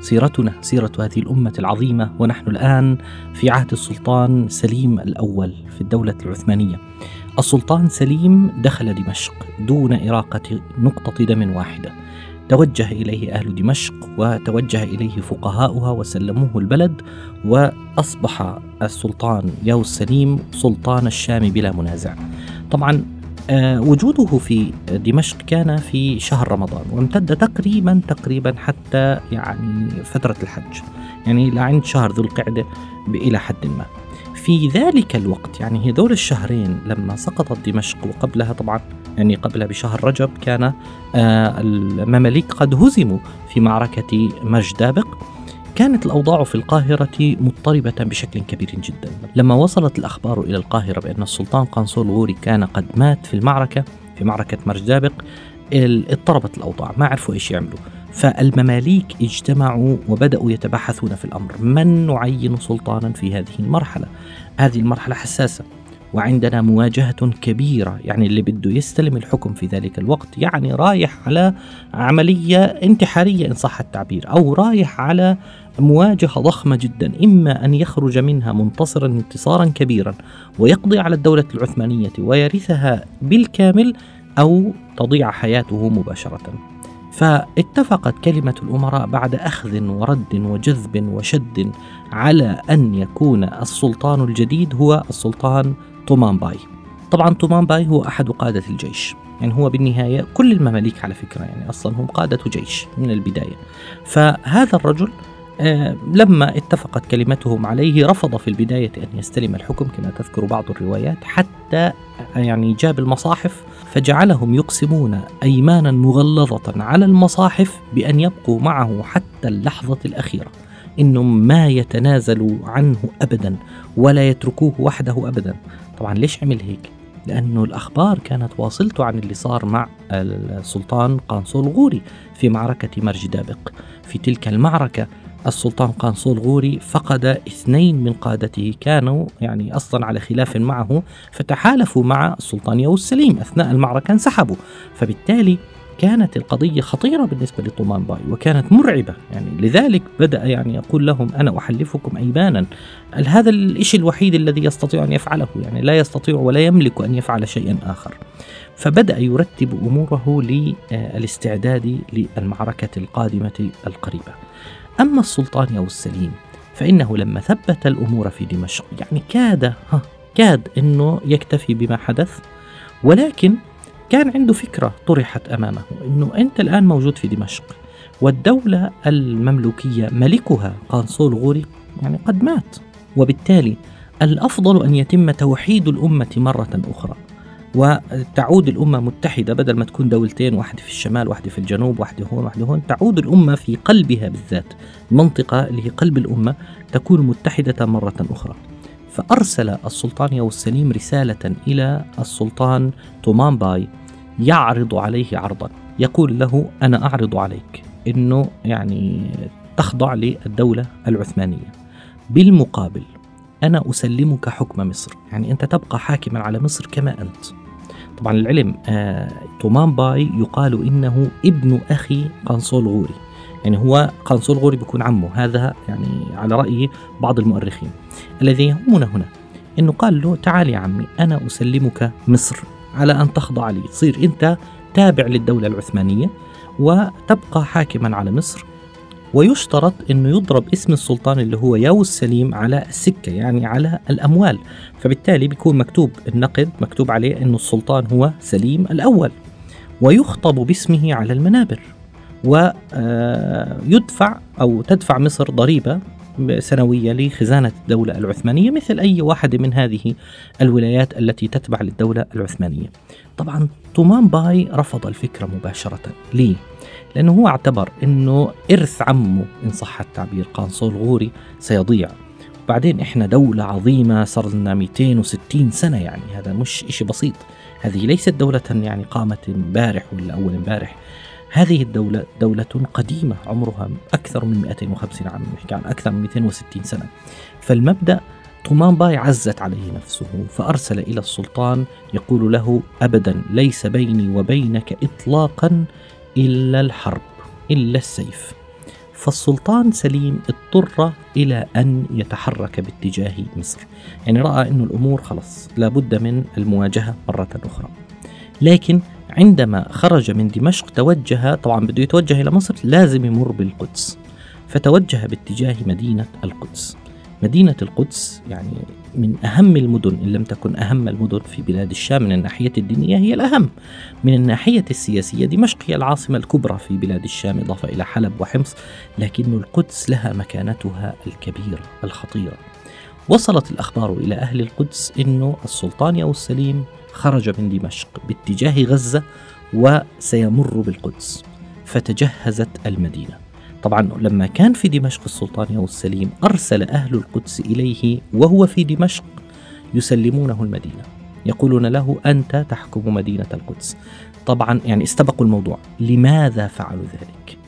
سيرتنا سيرة هذه الأمة العظيمة ونحن الآن في عهد السلطان سليم الأول في الدولة العثمانية. السلطان سليم دخل دمشق دون إراقة نقطة دم واحدة. توجه إليه أهل دمشق وتوجه إليه فقهاؤها وسلموه البلد وأصبح السلطان ياو السليم سلطان الشام بلا منازع. طبعا وجوده في دمشق كان في شهر رمضان وامتد تقريبا تقريبا حتى يعني فترة الحج. يعني لعند شهر ذو القعدة إلى حد ما. في ذلك الوقت يعني هذول الشهرين لما سقطت دمشق وقبلها طبعا يعني قبلها بشهر رجب كان آه، المماليك قد هزموا في معركة مجدابق. كانت الأوضاع في القاهرة مضطربة بشكل كبير جدا. لما وصلت الأخبار إلى القاهرة بأن السلطان قنصل غوري كان قد مات في المعركة في معركة مرجدابق اضطربت الأوضاع. ما عرفوا إيش يعملوا. فالمماليك اجتمعوا وبدأوا يتباحثون في الأمر. من نعين سلطانا في هذه المرحلة؟ هذه المرحلة حساسة. وعندنا مواجهة كبيرة يعني اللي بده يستلم الحكم في ذلك الوقت يعني رايح على عملية انتحارية إن صح التعبير أو رايح على مواجهة ضخمة جدا إما أن يخرج منها منتصرا انتصارا كبيرا ويقضي على الدولة العثمانية ويرثها بالكامل أو تضيع حياته مباشرة. فاتفقت كلمة الأمراء بعد أخذ ورد وجذب وشد على أن يكون السلطان الجديد هو السلطان طومان باي طبعا طومان باي هو أحد قادة الجيش. يعني هو بالنهاية كل المماليك على فكرة يعني أصلا هم قادة جيش من البداية. فهذا الرجل آه، لما اتفقت كلمتهم عليه رفض في البداية أن يستلم الحكم كما تذكر بعض الروايات حتى يعني جاب المصاحف فجعلهم يقسمون أيمانا مغلظة على المصاحف بأن يبقوا معه حتى اللحظة الأخيرة. إنهم ما يتنازلوا عنه ابدا ولا يتركوه وحده ابدا. طبعا ليش عمل هيك؟ لأنه الأخبار كانت واصلته عن اللي صار مع السلطان قانصول غوري في معركة مرج دابق. في تلك المعركة السلطان قانصول غوري فقد اثنين من قادته كانوا يعني أصلا على خلاف معه فتحالفوا مع السلطان يوسف سليم أثناء المعركة انسحبوا. فبالتالي كانت القضية خطيرة بالنسبة لطومان باي وكانت مرعبة. يعني لذلك بدأ يعني يقول لهم أنا أحلفكم أيمانا. هذا الشيء الوحيد الذي يستطيع أن يفعله؟ يعني لا يستطيع ولا يملك أن يفعل شيئا آخر. فبدأ يرتب أموره للاستعداد للمعركة القادمة القريبة. أما السلطان يو السليم فإنه لما ثبت الأمور في دمشق يعني كاد ها كاد أنه يكتفي بما حدث. ولكن كان عنده فكرة طرحت أمامه أنه أنت الآن موجود في دمشق والدولة المملوكية ملكها قانصول غوري يعني قد مات وبالتالي الأفضل أن يتم توحيد الأمة مرة أخرى وتعود الأمة متحدة بدل ما تكون دولتين واحدة في الشمال واحدة في الجنوب واحدة هون واحدة هون تعود الأمة في قلبها بالذات المنطقة اللي هي قلب الأمة تكون متحدة مرة أخرى. فأرسل السلطان ياووز سليم رسالة إلى السلطان طومان باي يعرض عليه عرضا. يقول له أنا أعرض عليك. أنه يعني تخضع للدولة العثمانية. بالمقابل أنا أسلمك حكم مصر. يعني أنت تبقى حاكما على مصر كما أنت. طبعا للعلم آه طومان باي يقال إنه ابن أخي قانصوه الغوري. يعني هو قنصول غوري بيكون عمه. هذا يعني على رأي بعض المؤرخين. الذي يهمنا هنا. إنه قال له تعال يا عمي أنا أسلمك مصر على أن تخضع لي. تصير أنت تابع للدولة العثمانية وتبقى حاكما على مصر. ويشترط إنه يضرب اسم السلطان اللي هو ياو السليم على السكة يعني على الأموال. فبالتالي بيكون مكتوب النقد مكتوب عليه إنه السلطان هو سليم الأول. ويخطب باسمه على المنابر. ويدفع أو تدفع مصر ضريبة سنوية لخزانة الدولة العثمانية مثل أي واحدة من هذه الولايات التي تتبع للدولة العثمانية. طبعا تومان باي رفض الفكرة مباشرة. ليه؟ لأنه هو اعتبر أنه إرث عمه إن صح التعبير قانصول غوري سيضيع. بعدين إحنا دولة عظيمة صار لنا 260 سنة يعني هذا مش إشي بسيط. هذه ليست دولة يعني قامت امبارح ولا أول امبارح. هذه الدولة دولة قديمة عمرها أكثر من 250 عام نحكي عن أكثر من 260 سنة. فالمبدأ طومان باي عزت عليه نفسه فأرسل إلى السلطان يقول له أبدا ليس بيني وبينك إطلاقا إلا الحرب إلا السيف. فالسلطان سليم اضطر إلى أن يتحرك باتجاه مصر. يعني رأى أن الأمور خلص لابد من المواجهة مرة أخرى. لكن عندما خرج من دمشق توجه طبعا بده يتوجه إلى مصر لازم يمر بالقدس. فتوجه باتجاه مدينة القدس. مدينة القدس يعني من أهم المدن إن لم تكن أهم المدن في بلاد الشام من الناحية الدينية هي الأهم. من الناحية السياسية دمشق هي العاصمة الكبرى في بلاد الشام إضافة إلى حلب وحمص لكن القدس لها مكانتها الكبيرة الخطيرة. وصلت الأخبار إلى أهل القدس أنه السلطان ياو السليم خرج من دمشق باتجاه غزة وسيمر بالقدس فتجهزت المدينة طبعا لما كان في دمشق السلطان ياو السليم أرسل أهل القدس إليه وهو في دمشق يسلمونه المدينة يقولون له أنت تحكم مدينة القدس طبعا يعني استبقوا الموضوع لماذا فعلوا ذلك؟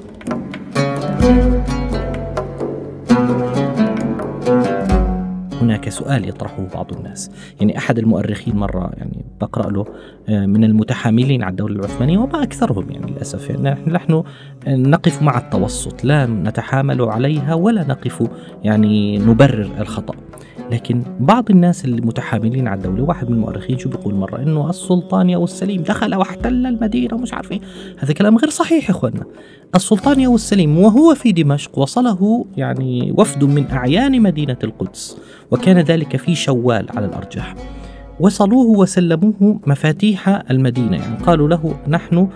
هناك سؤال يطرحه بعض الناس. يعني أحد المؤرخين مرة يعني بقرأ له آه، من المتحاملين على الدولة العثمانية وما أكثرهم يعني للأسف. يعني نحن نقف مع التوسط لا نتحامل عليها ولا نقف يعني نبرر الخطأ. لكن بعض الناس اللي متحاملين على الدولة واحد من المؤرخين شو بيقول مرة؟ إنه السلطان يا السليم دخل واحتل المدينة ومش عارف إيه. هذا كلام غير صحيح يا إخوانا السلطان يا السليم وهو في دمشق وصله يعني وفد من أعيان مدينة القدس وكان ذلك في شوال على الأرجح. وصلوه وسلموه مفاتيح المدينة يعني قالوا له نحن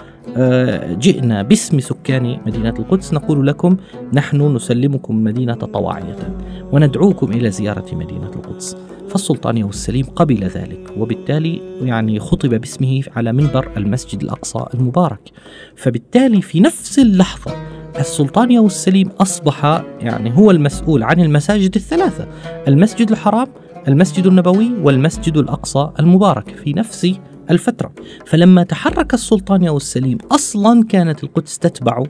جئنا باسم سكان مدينة القدس. نقول لكم نحن نسلمكم مدينة طواعية وندعوكم إلى زيارة مدينة القدس. فالسلطان السليم قبل ذلك وبالتالي يعني خطب باسمه على منبر المسجد الأقصى المبارك. فبالتالي في نفس اللحظة السلطان السليم أصبح يعني هو المسؤول عن المساجد الثلاثة المسجد الحرام المسجد النبوي والمسجد الأقصى المبارك. في نفس الفترة. فلما تحرك السلطان أو السليم أصلا كانت القدس تتبع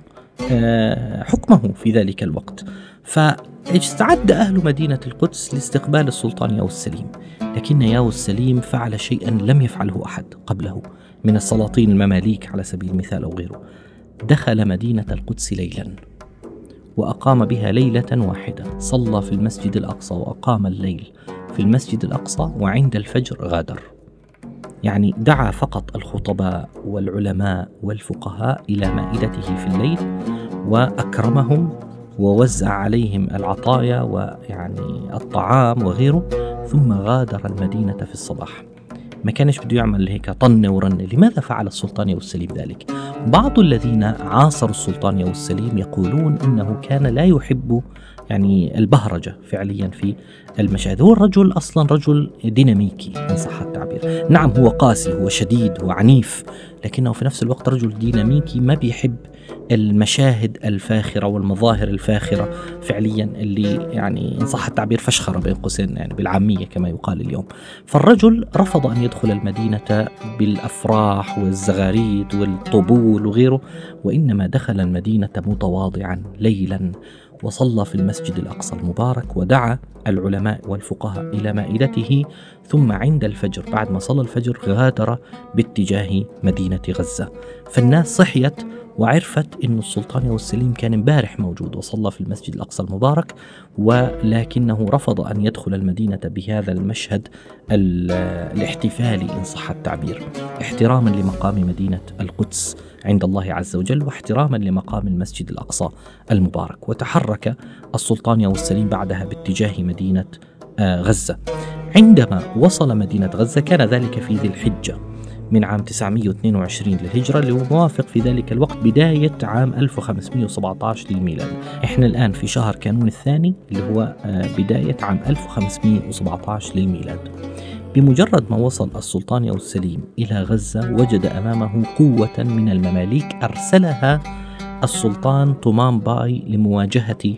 آه، حكمه في ذلك الوقت. فاستعد أهل مدينة القدس لاستقبال السلطان ياو السليم. لكن ياو السليم فعل شيئا لم يفعله أحد قبله من السلاطين المماليك على سبيل المثال أو غيره. دخل مدينة القدس ليلا وأقام بها ليلة واحدة. صلى في المسجد الأقصى وأقام الليل في المسجد الأقصى وعند الفجر غادر. يعني دعا فقط الخطباء والعلماء والفقهاء إلى مائدته في الليل وأكرمهم ووزع عليهم العطايا ويعني الطعام وغيره ثم غادر المدينة في الصباح. ما كانش بده يعمل هيك طن ورن. لماذا فعل السلطان والسليم ذلك؟ بعض الذين عاصروا السلطان والسليم يقولون إنه كان لا يحب يعني البهرجة فعليا في المشاهد. هو الرجل أصلا رجل ديناميكي إن صح التعبير. نعم هو قاسي هو شديد هو عنيف لكنه في نفس الوقت رجل ديناميكي ما بيحب المشاهد الفاخرة والمظاهر الفاخرة فعليا اللي يعني إن صح التعبير فشخرة بين قوسين يعني بالعامية كما يقال اليوم. فالرجل رفض أن يدخل المدينة بالأفراح والزغاريد والطبول وغيره وإنما دخل المدينة متواضعا ليلا. وصلى في المسجد الأقصى المبارك ودعا العلماء والفقهاء إلى مائدته ثم عند الفجر بعد ما صلى الفجر غادر باتجاه مدينة غزة. فالناس صحيت وعرفت أن السلطان والسليم كان امبارح موجود وصلى في المسجد الأقصى المبارك ولكنه رفض أن يدخل المدينة بهذا المشهد الاحتفالي إن صح التعبير. احتراما لمقام مدينة القدس عند الله عز وجل واحتراما لمقام المسجد الأقصى المبارك. وتحرك السلطان والسليم بعدها باتجاه مدينة آه، غزة. عندما وصل مدينة غزة كان ذلك في ذي الحجة من عام 922 للهجرة اللي هو موافق في ذلك الوقت بداية عام 1517 للميلاد. إحنا الآن في شهر كانون الثاني اللي هو آه، بداية عام 1517 للميلاد. بمجرد ما وصل السلطان السليم إلى غزة وجد أمامه قوة من المماليك. أرسلها السلطان طومان باي لمواجهة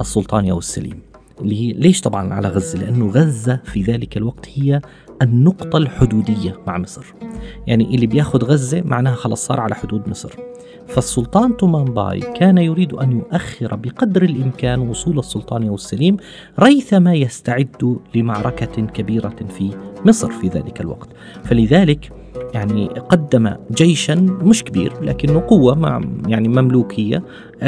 السلطان السليم اللي هي ليش طبعا على غزة؟ لأنه غزة في ذلك الوقت هي النقطة الحدودية مع مصر. يعني اللي بياخذ غزة معناها خلاص صار على حدود مصر. فالسلطان تومان باي كان يريد أن يؤخر بقدر الإمكان وصول السلطان السليم ريثما يستعد لمعركة كبيرة في مصر في ذلك الوقت. فلذلك يعني قدم جيشا مش كبير لكنه قوة مع يعني مملوكية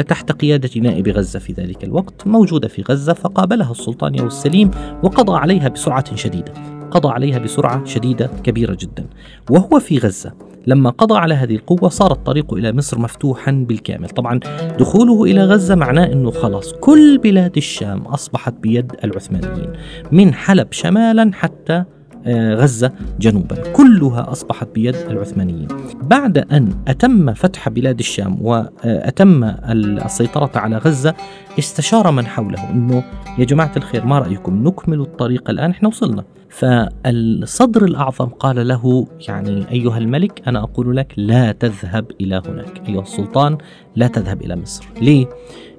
تحت قيادة نائب غزة في ذلك الوقت موجودة في غزة فقابلها السلطان يوسف السليم وقضى عليها بسرعة شديدة. قضى عليها بسرعة شديدة كبيرة جدا. وهو في غزة لما قضى على هذه القوة صار الطريق إلى مصر مفتوحا بالكامل. طبعا دخوله إلى غزة معناه أنه خلاص كل بلاد الشام أصبحت بيد العثمانيين من حلب شمالا حتى آه، غزة جنوبا. كلها أصبحت بيد العثمانيين. بعد أن أتم فتح بلاد الشام وأتم السيطرة على غزة استشار من حوله. أنه يا جماعة الخير ما رأيكم؟ نكمل الطريق الآن إحنا وصلنا. فالصدر الأعظم قال له يعني أيها الملك أنا أقول لك لا تذهب إلى هناك. أيها السلطان لا تذهب إلى مصر. ليه؟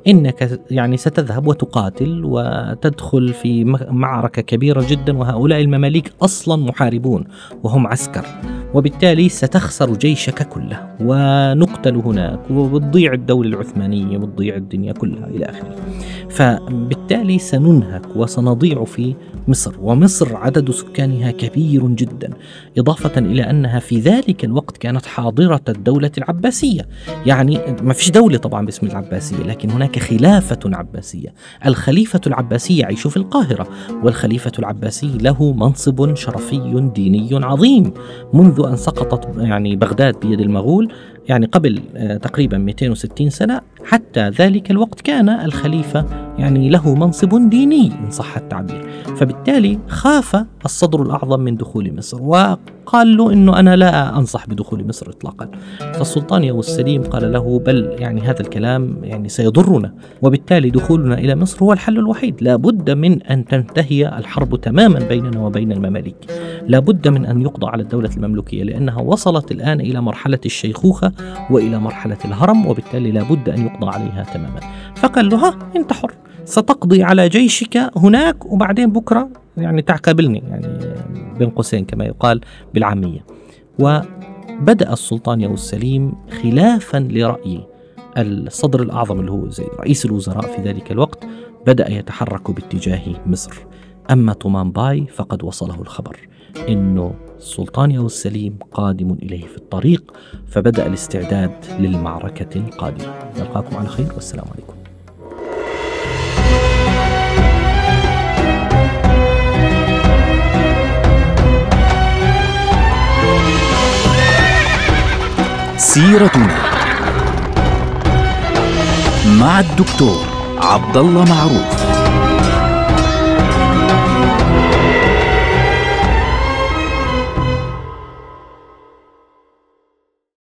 إنك يعني ستذهب وتقاتل وتدخل في معركة كبيرة جدا وهؤلاء المماليك أصلا محاربون وهم عسكر. وبالتالي ستخسر جيشك كله. ونقتل هناك وتضيع الدولة العثمانية وتضيع الدنيا كلها إلى آخره. فبالتالي سننهك وسنضيع في مصر. ومصر عدد سكانها كبير جدا إضافة إلى أنها في ذلك الوقت كانت حاضرة الدولة العباسية. يعني ما فيش دولة طبعا باسم العباسية لكن هناك خلافة عباسية الخليفة العباسي يعيش في القاهرة والخليفة العباسي له منصب شرفي ديني عظيم. منذ أن سقطت يعني بغداد بيد المغول يعني قبل آه، تقريبا 260 سنة حتى ذلك الوقت كان الخليفة يعني له منصب ديني إن صح التعبير. فبالتالي خاف الصدر الأعظم من دخول مصر وقال له أنه أنا لا أنصح بدخول مصر إطلاقا. فالسلطان يوسف السليم قال له بل يعني هذا الكلام يعني سيضرنا وبالتالي دخولنا إلى مصر هو الحل الوحيد. لا بد من أن تنتهي الحرب تماما بيننا وبين المماليك. لا بد من أن يقضى على الدولة المملوكية لأنها وصلت الآن إلى مرحلة الشيخوخة وإلى مرحلة الهرم وبالتالي لا بد أن يقضى عليها تماما. فقال له ها أنت حر. ستقضي على جيشك هناك وبعدين بكرة يعني تعقبلني يعني بين قوسين كما يقال بالعامية. وبدأ السلطان يوسف السليم خلافا لرأي الصدر الأعظم اللي هو زي رئيس الوزراء في ذلك الوقت بدأ يتحرك باتجاه مصر. أما طومان باي فقد وصله الخبر. إنه السلطان يوسف السليم قادم إليه في الطريق فبدأ الاستعداد للمعركة القادمة. نلقاكم على خير والسلام عليكم. سيرتنا مع الدكتور عبد الله معروف.